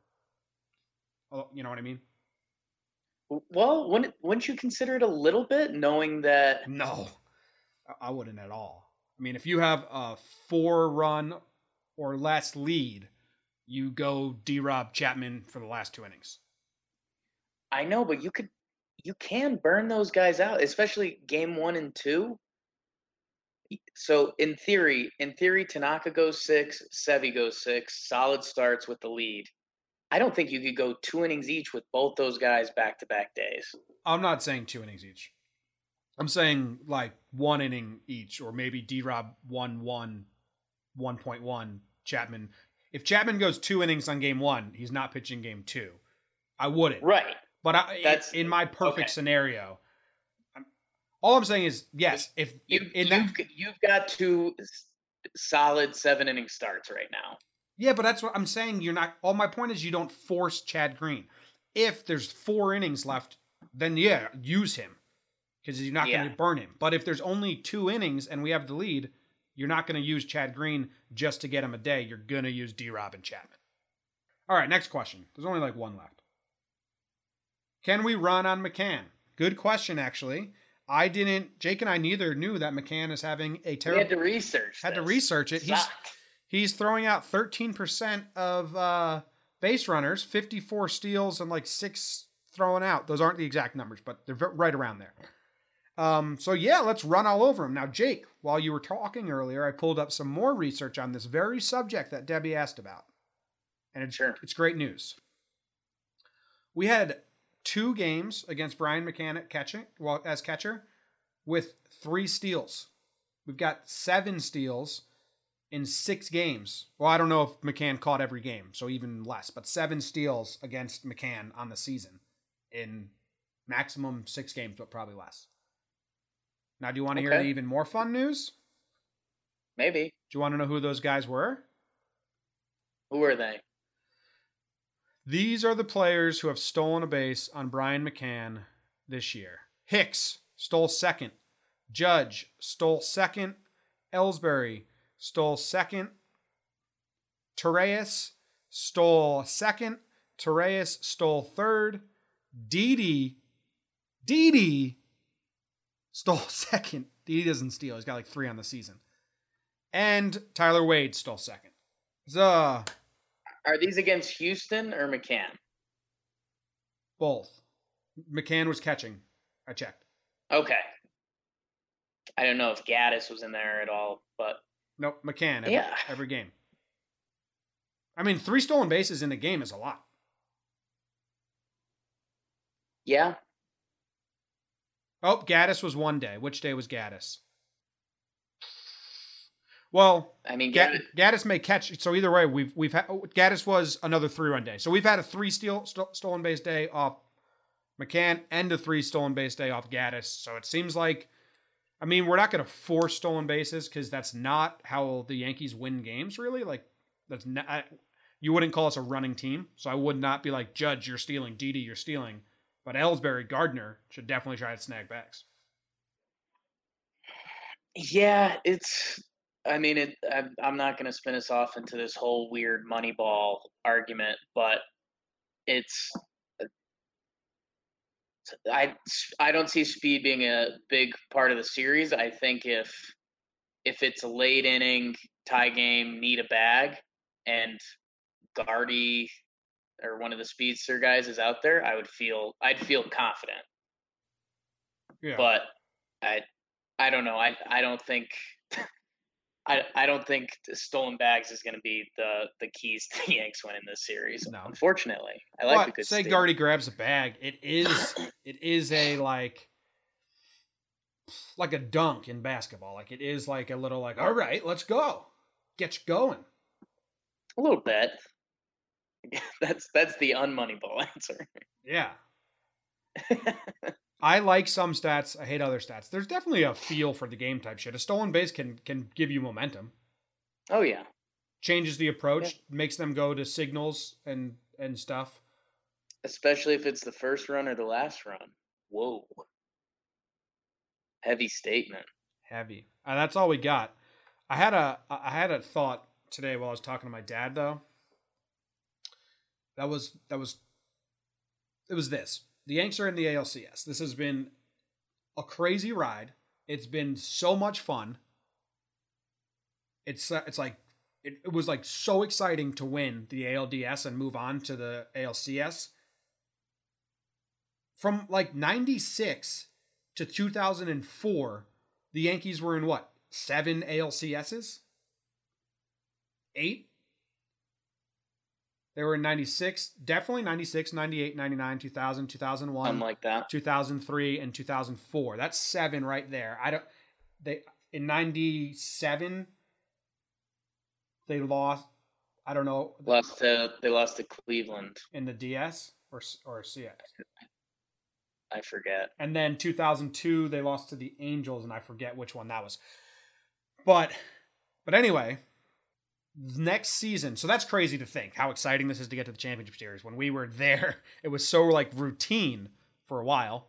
Oh, you know what I mean? Well, wouldn't wouldn't you consider it a little bit, knowing that? No, I wouldn't at all. I mean, if you have a four run or less lead, you go D Rob Chapman for the last two innings. I know, but you could you can burn those guys out, especially game one and two. So in theory, in theory, Tanaka goes six, Sevy goes six, solid starts with the lead. I don't think you could go two innings each with both those guys back to back days. I'm not saying two innings each. I'm saying like one inning each, or maybe D Rob one one, 1.1, Chapman. If Chapman goes two innings on game one, he's not pitching game two. I wouldn't. Right. But I, That's, in my perfect okay. scenario, I'm, all I'm saying is yes. If you, in you've, that, you've got two solid seven inning starts right now. Yeah, but that's what I'm saying. You're not. All my point is you don't force Chad Green. If there's four innings left, then yeah, use him because you're not yeah. going to burn him. But if there's only two innings and we have the lead, you're not going to use Chad Green just to get him a day. You're going to use D. Robin Chapman. All right, next question. There's only like one left. Can we run on McCann? Good question, actually. I didn't. Jake and I neither knew that McCann is having a terrible. We had to research. Had this. to research it. He's he's throwing out 13% of uh, base runners, 54 steals, and like six throwing out. Those aren't the exact numbers, but they're right around there. Um, so yeah, let's run all over him. Now, Jake, while you were talking earlier, I pulled up some more research on this very subject that Debbie asked about. And it's, sure. it's great news. We had two games against Brian McCann catching, well, as catcher, with three steals. We've got seven steals in six games. Well, I don't know if McCann caught every game, so even less, but seven steals against McCann on the season in maximum six games, but probably less. Now, do you want to okay. hear the even more fun news? Maybe. Do you want to know who those guys were? Who are they? These are the players who have stolen a base on Brian McCann this year. Hicks stole second. Judge stole second. Ellsbury stole second. Torreyes stole second. Torreyes stole third. Didi, Didi stole second. He doesn't steal. He's got like three on the season. And Tyler Wade stole second. So are these against Houston or McCann? Both. McCann was catching. I checked. Okay. I don't know if Gattis was in there at all, but nope, McCann. Every, yeah, every game. I mean, three stolen bases in a game is a lot. Yeah. Oh, Gattis was one day. Which day was Gattis? Well, I mean, Gattis, Gattis may catch. So either way, we've we've had Gattis was another three run day. So we've had a three steal st- stolen base day off McCann and a three stolen base day off Gattis. So it seems like, I mean, we're not going to force stolen bases because that's not how the Yankees win games. Really, like that's not. I, you wouldn't call us a running team, so I would not be like Judge, you're stealing, Didi, you're stealing. But Ellsbury, Gardner should definitely try to snag bags. Yeah, it's I mean, it. I'm not going to spin us off into this whole weird Moneyball argument, but it's. I I don't see speed being a big part of the series. I think if if it's a late inning tie game, need a bag, and Gardy or one of the speedster guys is out there, I would feel I'd feel confident. Yeah. But I I don't know. I I don't think I, I don't think stolen bags is going to be the the keys to the Yanks winning this series. No, unfortunately, I like well, say steal. Gardy grabs a bag. It is it is a like like a dunk in basketball. Like it is like a little like all right, let's go, get you going. A little bit. that's that's the unmoneyball answer. Yeah. I like some stats. I hate other stats. There's definitely a feel for the game type shit. A stolen base can can give you momentum. Oh yeah. Changes the approach, yeah. makes them go to signals and and stuff. Especially if it's the first run or the last run. Whoa. Heavy statement. Heavy. Uh, that's all we got. I had a I had a thought today while I was talking to my dad though. That was that was it was this the Yanks are in the ALCS. This has been a crazy ride. It's been so much fun. It's uh, it's like it, it was like so exciting to win the ALDS and move on to the ALCS. from like 96 to 2004, the Yankees were in what? Seven ALCSs? Eight? They were in 96, definitely 96, 98, 99, 2000, 2001, Something like that. 2003 and 2004. That's seven right there. I don't they in 97 they lost I don't know Lost to they lost to Cleveland. in the DS or or CS. I forget. And then 2002 they lost to the Angels and I forget which one that was. But but anyway, next season. So that's crazy to think how exciting this is to get to the championship series. When we were there, it was so like routine for a while.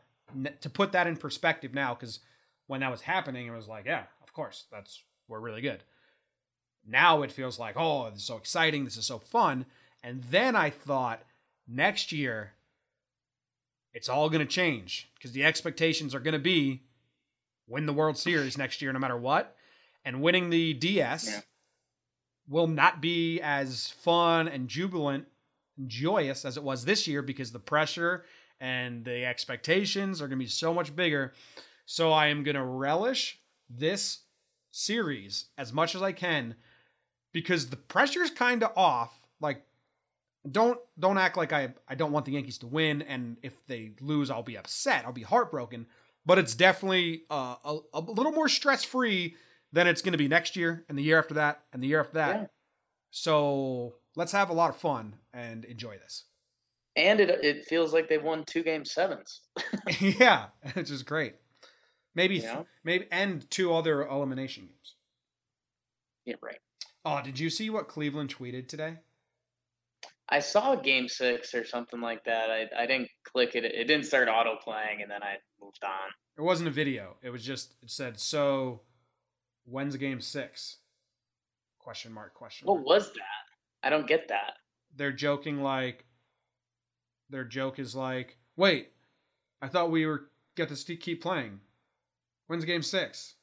To put that in perspective now cuz when that was happening it was like, yeah, of course, that's we're really good. Now it feels like, oh, this is so exciting, this is so fun. And then I thought next year it's all going to change because the expectations are going to be win the World Series next year, no matter what. And winning the DS Yeah. Will not be as fun and jubilant and joyous as it was this year because the pressure and the expectations are going to be so much bigger. So I am going to relish this series as much as I can because the pressure's kind of off. Like don't don't act like I I don't want the Yankees to win, and if they lose, I'll be upset. I'll be heartbroken. But it's definitely uh, a a little more stress than it's going to be next year, and the year after that, and the year after that. Yeah. So let's have a lot of fun and enjoy this. And it it feels like they've won two game sevens. yeah, which is great. Maybe You know? maybe and two other elimination games. Yeah, right. Oh, did you see what Cleveland tweeted today? I saw game six or something like that. I, I didn't click it. It didn't start auto playing, and then I moved on. It wasn't a video. It was just it said so. When's game six? Question mark? Question What mark. was that? I don't get that. They're joking like. Their joke is like, wait, I thought we were get to keep playing. When's game six?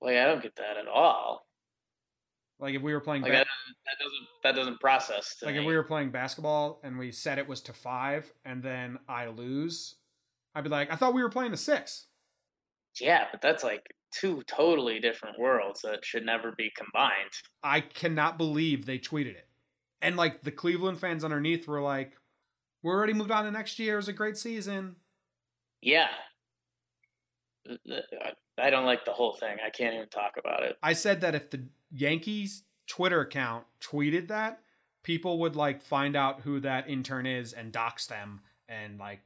Like I don't get that at all. Like if we were playing, Like ba- that, that doesn't that doesn't process. To like me. if we were playing basketball and we said it was to five, and then I lose, I'd be like, I thought we were playing to six. Yeah, but that's like two totally different worlds that should never be combined. I cannot believe they tweeted it. And like the Cleveland fans underneath were like, "We're already moved on to next year. It was a great season." Yeah. I don't like the whole thing. I can't even talk about it. I said that if the Yankees Twitter account tweeted that, people would like find out who that intern is and dox them and like,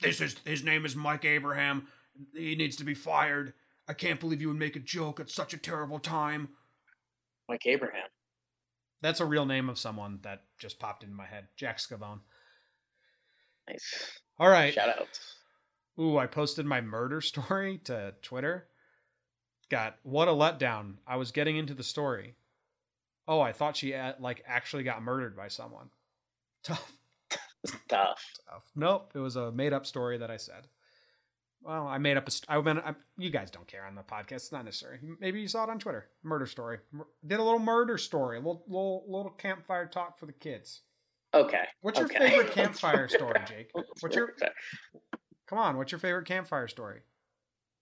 "This is his name is Mike Abraham. He needs to be fired. I can't believe you would make a joke at such a terrible time." Like Abraham. That's a real name of someone that just popped into my head. Jack Scavone. Nice. All right. Shout out. Ooh, I posted my murder story to Twitter. Got what a letdown. I was getting into the story. Oh, I thought she uh, like actually got murdered by someone. Tough, Tough. tough. Nope, it was a made up story that I said. Well, I made up a. St- I went. I, you guys don't care on the podcast. It's not necessary. Maybe you saw it on Twitter. Murder story. Mur- Did a little murder story. A little little little campfire talk for the kids. Okay. What's your okay. favorite campfire story, Jake? What's your come on? What's your favorite campfire story?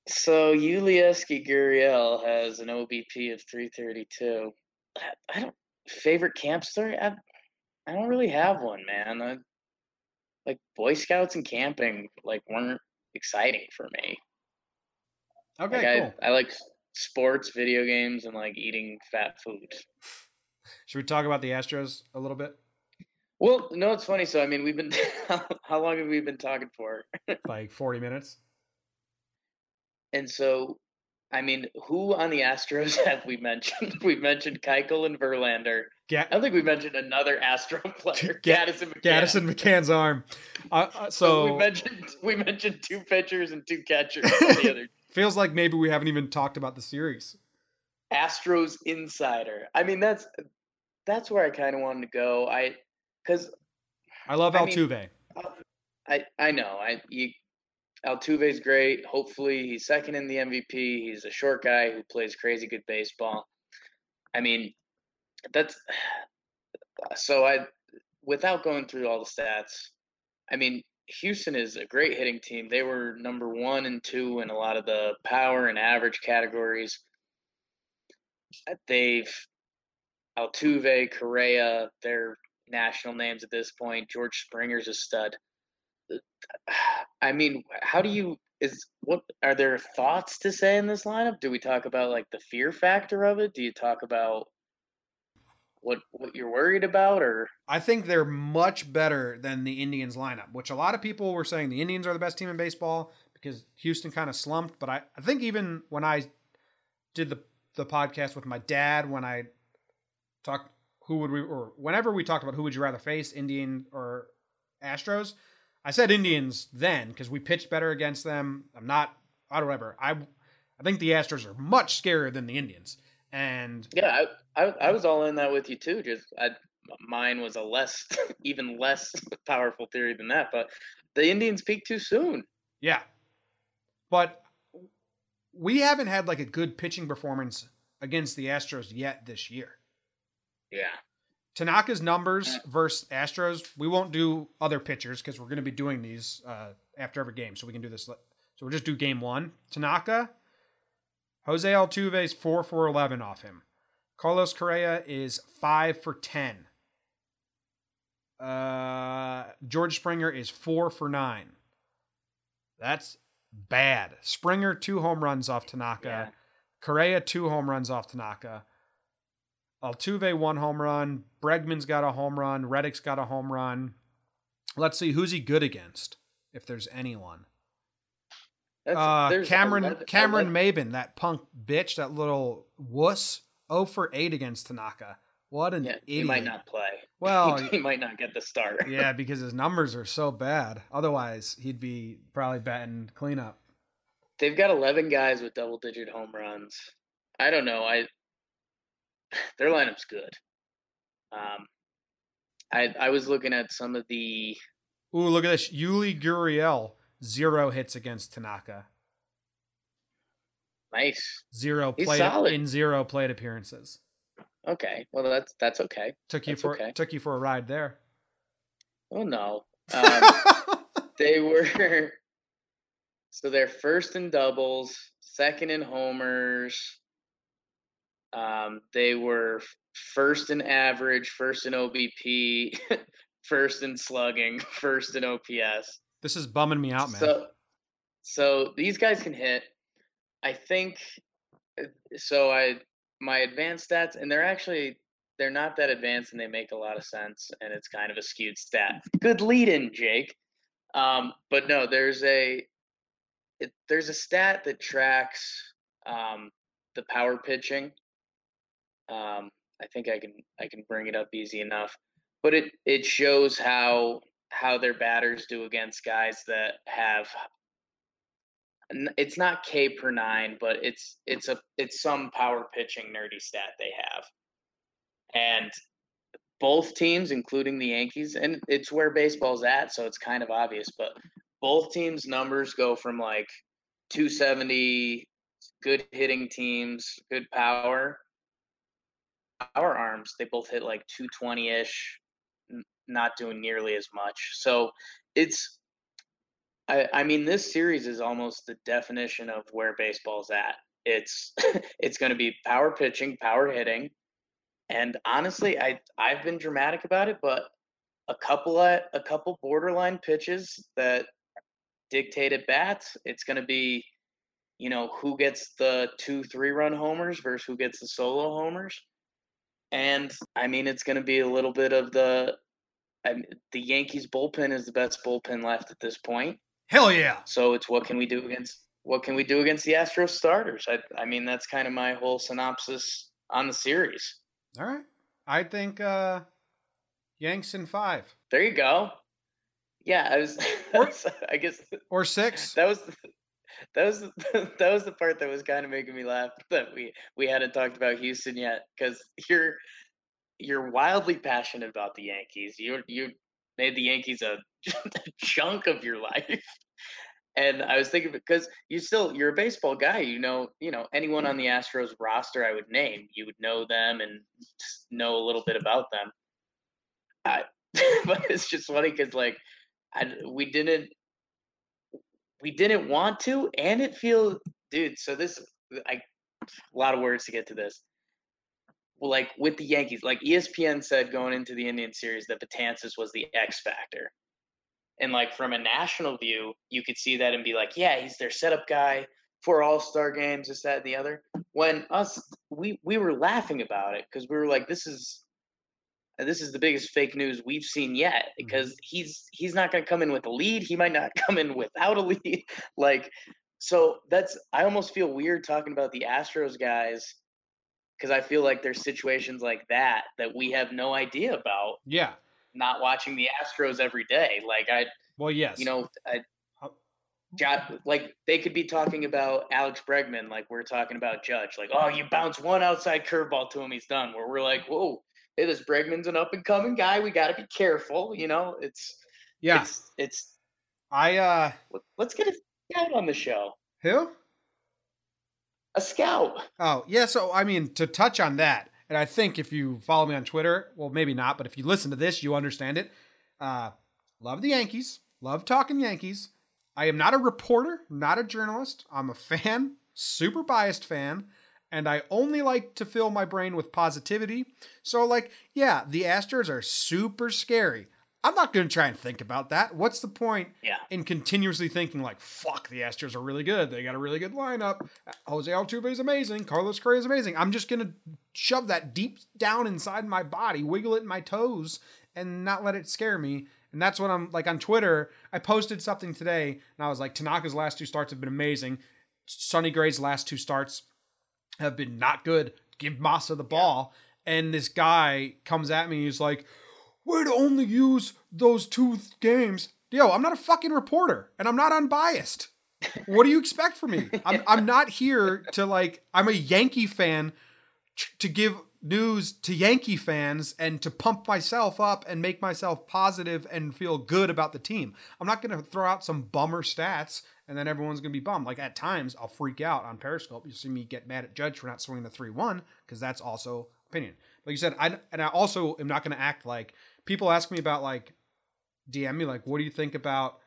So Yulieski Gurriel has an OBP of 332. I- I don't favorite camp story. I, I don't really have one, man. I, like Boy Scouts and camping, like weren't exciting for me. Okay, like cool. I, I like sports, video games, and like eating fat food. Should we talk about the Astros a little bit? Well, no, it's funny. So I mean, we've been how, long have we been talking for? Like 40 minutes? And so, I mean, who on the Astros have we mentioned? We've mentioned Keuchel and Verlander. Ga- I don't think we mentioned another Astro player, Ga- Gaddison McCann. Gaddison McCann's arm. Uh, uh, So we mentioned we mentioned two pitchers and two catchers. the other feels like maybe we haven't even talked about the series. Astros insider. I mean, that's that's where I kind of wanted to go. I because I love I mean- Altuve. I I know I you, Altuve's great. Hopefully, he's second in the MVP. He's a short guy who plays crazy good baseball. I mean, that's so I without going through all the stats. I mean, Houston is a great hitting team. They were number one and two in a lot of the power and average categories. Uh, they've Altuve, Correa, they're national names at this point. George Springer's a stud. I mean, how do you is what are there thoughts to say in this lineup? Do we talk about like the fear factor of it? Do you talk about what what you're worried about or I think they're much better than the Indians lineup, which a lot of people were saying the Indians are the best team in baseball because Houston kind of slumped. But I, I think even when I did the the podcast with my dad, when I talked who would we or whenever we talked about who would you rather face, Indian or Astros, I said Indians then because we pitched better against them. I'm not I don't whatever. I I think the Astros are much scarier than the Indians. And yeah, I, I, I was all in that with you too. Just I, mine was a less, even less powerful theory than that. But the Indians peaked too soon. Yeah, but we haven't had like a good pitching performance against the Astros yet this year. Yeah. Tanaka's numbers versus Astros. We won't do other pitchers because we're going to be doing these uh, after every game, so we can do this. So we'll just do game one. Tanaka, Jose Altuve's four for eleven off him. Carlos Correa is five for ten. Uh, George Springer is four for nine. That's bad. Springer two home runs off Tanaka. Yeah. Correa two home runs off Tanaka. Altuve one home run. Bregman's got a home run. Reddick's got a home run. Let's see who's he good against, if there's anyone. Uh, Cameron 11 Cameron 11 Maybin, that punk bitch, that little wuss, 0 for 8 against Tanaka. What an Yeah, idiot. he might not play. Well, he might not get the start. yeah, because his numbers are so bad. Otherwise, he'd be probably batting cleanup. They've got 11 guys with double digit home runs. I don't know. I their lineup's good. Um, I I was looking at some of the Ooh, look at this. Yuli Gurriel, zero hits against Tanaka. Nice. Zero solid. in zero plate appearances. Okay, well that's that's okay. Took you That's for okay. took you for a ride there. Oh no, um, they were so they're first in doubles, second in homers. Um, they were first in average, first in OBP, first in slugging, first in OPS. this is bumming me out, man. So, so these guys can hit. I think uh, so. I my advanced stats, and they're actually they're not that advanced, and they make a lot of sense, and it's kind of a skewed stat. Good lead in, Jake. Um, but no, there's a it, there's a stat that tracks um, the power pitching. Um, I think I can I can bring it up easy enough, but it it shows how how their batters do against guys that have it's not K per nine, but it's it's a it's some power pitching nerdy stat they have, and both teams, including the Yankees, and it's where baseball's at, so it's kind of obvious, but both teams' numbers go from like 270, good hitting teams, good power, power arms. They both hit like 220 ish, not doing nearly as much. So it's, I, I mean, this series is almost the definition of where baseball's at. It's it's going to be power pitching, power hitting, and honestly, I I've been dramatic about it, but a couple of, a couple borderline pitches that dictate at bats. It's going to be, you know, who gets the two three run homers versus who gets the solo homers, and I mean, it's going to be a little bit of the. I mean, the Yankees bullpen is the best bullpen left at this point. Hell yeah. So it's what can we do against what can we do against the Astros starters? I I mean that's kind of my whole synopsis on the series. All right. I think uh Yanks in five. There you go. Yeah, I was. Or- I guess Or six. that was that was that was the part that was kind of making me laugh that we we hadn't talked about Houston yet because you're you're wildly passionate about the Yankees. You you made the Yankees a, a chunk of your life. And I was thinking because you still you're a baseball guy, you know, you know anyone on mm-hmm. the Astros roster I would name, you would know them and know a little bit about them. I, but it's just funny because like I, we didn't we didn't want to, and it feels, dude. So this, I, a lot of words to get to this. Well, like with the Yankees, like ESPN said going into the Indian series that Betances was the X factor, and like from a national view, you could see that and be like, yeah, he's their setup guy for All Star games, this, that, and the other. When us, we we were laughing about it because we were like, this is this is the biggest fake news we've seen yet mm-hmm. because he's he's not going to come in with a lead. He might not come in without a lead. like so that's I almost feel weird talking about the Astros guys because I feel like there's situations like that that we have no idea about. Yeah. Not watching the Astros every day. Like I Well, yes. You know, I got like they could be talking about Alex Bregman like we're talking about Judge. Like, oh, you bounce one outside curveball to him, he's done. Where we're like, whoa, hey, this Bregman's an up and coming guy. We got to be careful. You know, it's yeah, it's, it's I uh, let's get a scout on the show. Who? A scout. Oh yeah. So I mean, to touch on that, and I think if you follow me on Twitter, well, maybe not, but if you listen to this, you understand it. Uh, love the Yankees. Love talking Yankees. I am not a reporter, not a journalist. I'm a fan, super biased fan and I only like to fill my brain with positivity. So, like, yeah, the Astros are super scary. I'm not going to try and think about that. What's the point yeah. in continuously thinking, like, fuck, the Astros are really good. They got a really good lineup. Jose Altuve is amazing. Carlos Correa is amazing. I'm just going to shove that deep down inside my body, wiggle it in my toes, and not let it scare me. And that's what I'm like on Twitter. I posted something today, and I was like, Tanaka's last two starts have been amazing. Sonny Gray's last two starts have been not good. Give Masa the ball. Yeah. And this guy comes at me. He's like, to only use those two games. Yo, I'm not a fucking reporter and I'm not unbiased. what do you expect from me? I'm, I'm not here to like, I'm a Yankee fan to give news to Yankee fans and to pump myself up and make myself positive and feel good about the team. I'm not going to throw out some bummer stats and then everyone's gonna be bummed. Like at times, I'll freak out on Periscope. You see me get mad at Judge for not swinging the three one because that's also opinion. Like you said, I and I also am not gonna act like people ask me about like DM me like, what do you think about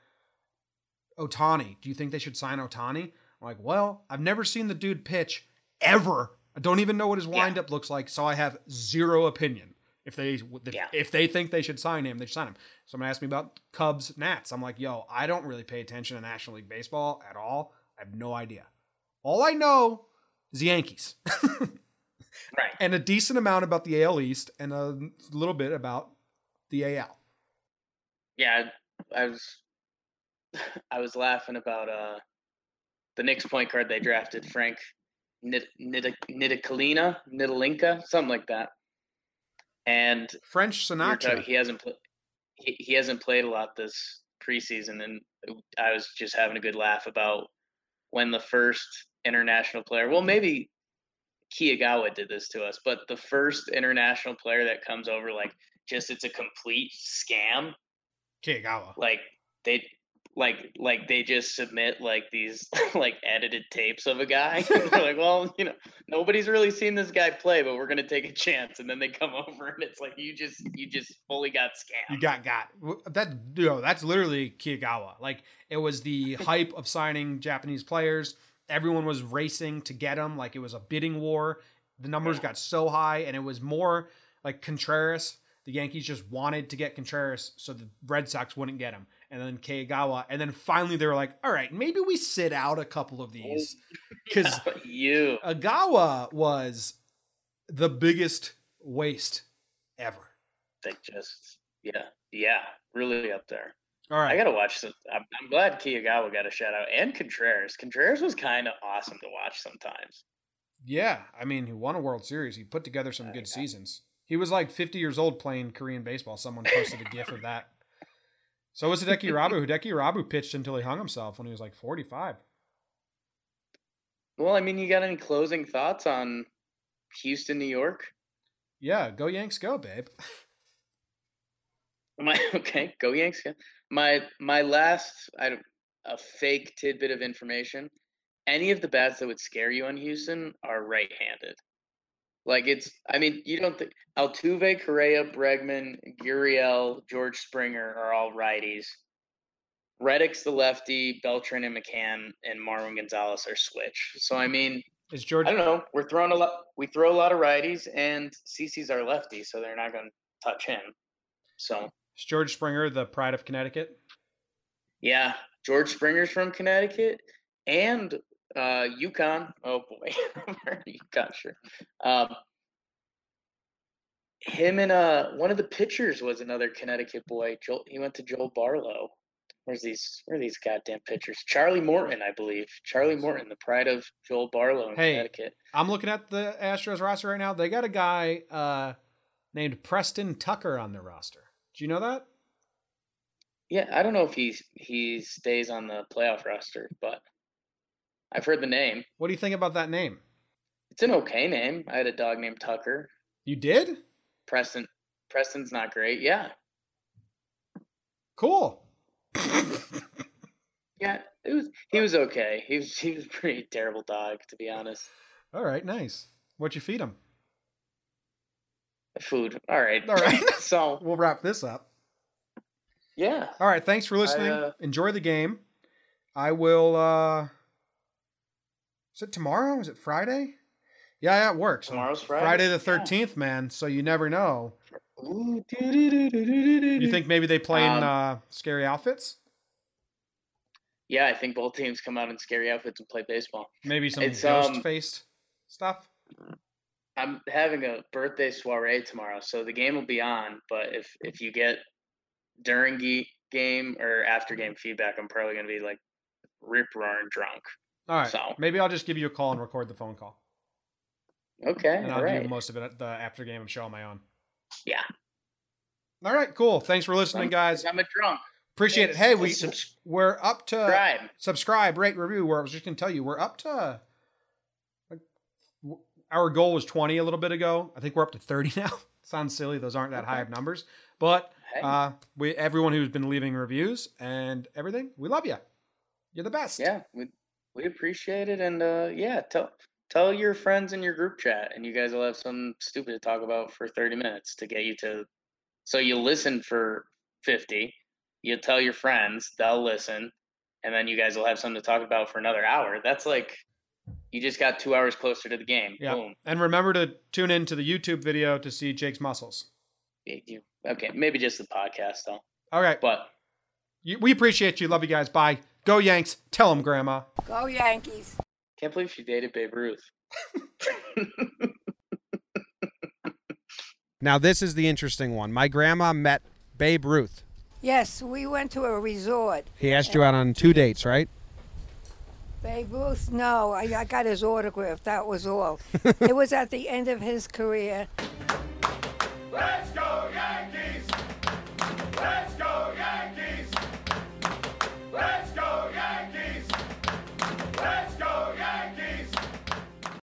Ohtani? Do you think they should sign Ohtani? I'm like, well, I've never seen the dude pitch ever. I don't even know what his windup yeah. looks like, so I have zero opinion. If they if, yeah. if they think they should sign him, they should sign him. Someone asked me about Cubs Nats. I'm like, yo, I don't really pay attention to National League Baseball at all. I have no idea. All I know is the Yankees. right. And a decent amount about the AL East and a little bit about the AL. Yeah, I was I was laughing about uh the Knicks point guard they drafted, Frank Ntilikina, Nitalinka, something like that and French Sinatra. He hasn't played. He, he hasn't played a lot this preseason, and I was just having a good laugh about when the first international player. Well, maybe Kei Igawa did this to us, but the first international player that comes over, like, just it's a complete scam. Kei Igawa. Like they like like they just submit like these like edited tapes of a guy. They're like, well, you know, nobody's really seen this guy play, but we're gonna take a chance. And then they come over and it's like you just you just fully got scammed. You got got that. You know, that's literally Kei Igawa. Like it was the hype of signing Japanese players. Everyone was racing to get him. Like it was a bidding war. The numbers yeah. got so high, and it was more like Contreras. The Yankees just wanted to get Contreras so the Red Sox wouldn't get him and then Kei Igawa, and then finally they were like, "All right, maybe we sit out a couple of these," because you Agawa was the biggest waste ever. They just, yeah, yeah, really up there. All right, I gotta watch. Some, I'm, I'm glad Kei Igawa got a shout out, and Contreras. Contreras was kind of awesome to watch sometimes. Yeah, I mean, he won a World Series. He put together some oh, good seasons. He was like 50 years old playing Korean baseball. Someone posted a GIF of that so was Hideki Irabu. Hideki Irabu pitched until he hung himself when he was like 45. Well, I mean, you got any closing thoughts on Houston, New York? Yeah, go Yanks, go, babe. My okay, go Yanks. Go. My my last I a fake tidbit of information. Any of the bats that would scare you on Houston are right-handed. Like it's, I mean, you don't think Altuve, Correa, Bregman, Gurriel, George Springer are all righties. Reddick's the lefty, Beltran and McCann and Marwin Gonzalez are switch. So I mean, Is George? I don't know. We're throwing a lot. We throw a lot of righties, and CC's our lefty, so they're not going to touch him. So Is George Springer the pride of Connecticut? yeah, George Springer's from Connecticut and uh UConn. Oh boy, UConn sure. Um, him and uh one of the pitchers was another Connecticut boy. Joel, he went to Joel Barlow. Where's these? Where are these goddamn pitchers? Charlie Morton, I believe. Charlie Morton, the pride of Joel Barlow in Hey. Connecticut. I'm looking at the Astros roster right now. They got a guy uh, named Preston Tucker on their roster. Do you know that? Yeah, I don't know if he's he stays on the playoff roster, but I've heard the name. What do you think about that name? It's an okay name. I had a dog named Tucker. You did? Preston. Preston's not great. Yeah, Cool. yeah. It was. He was okay. He was. He was a pretty terrible dog, to be honest. All right, nice. What'd you feed him? Food. All right. All right. so We'll wrap this up. yeah. All right, thanks for listening. uh, Enjoy the game. I will uh Is it tomorrow? Is it Friday? Yeah, yeah, it works. Tomorrow's Friday. Friday the Yeah. 13th, man, so you never know. Ooh, You you think maybe they play in Um, uh scary outfits? Yeah, I think both teams come out in scary outfits and play baseball. Maybe some it's, um, ghost-faced stuff? I'm having a birthday soiree tomorrow, so the game will be on. But if if you get during game or after game feedback, I'm probably gonna be like rip roaring drunk. All right. so- Maybe I'll just give you a call and record the phone call. Okay, And I'll right. do most of it at the after game show on my own. Yeah. All right, cool. Thanks for listening, guys. I'm a drunk. Appreciate it. Hey, we Subscribe. we're up to Subscribe. subscribe, rate, review. Where I was just gonna tell you, we're up to like, our goal was 20 a little bit ago. I think we're up to 30 now. Sounds silly; those aren't that high of numbers. But uh, we everyone who's been leaving reviews and everything, we love you. You're the best. yeah, we we appreciate it, and uh, yeah, tell tell your friends in your group chat, and you guys will have some stupid to talk about for 30 minutes to get you to. So you listen for 50. You tell your friends, they'll listen, and then you guys will have something to talk about for another hour. That's like you just got two hours closer to the game. Yeah. Boom. And remember to tune in to the YouTube video to see Jake's muscles. Okay, maybe just the podcast though, All right. but we appreciate you. Love you guys. Bye. Go Yanks. Tell them, Grandma. Go Yankees. can't believe she dated Babe Ruth. Now, this is the interesting one. My grandma met Babe Ruth. Yes, we went to a resort. He asked you out on two dates, right? Babe Ruth, no, I, I got his autograph. That was all. it was at the end of his career,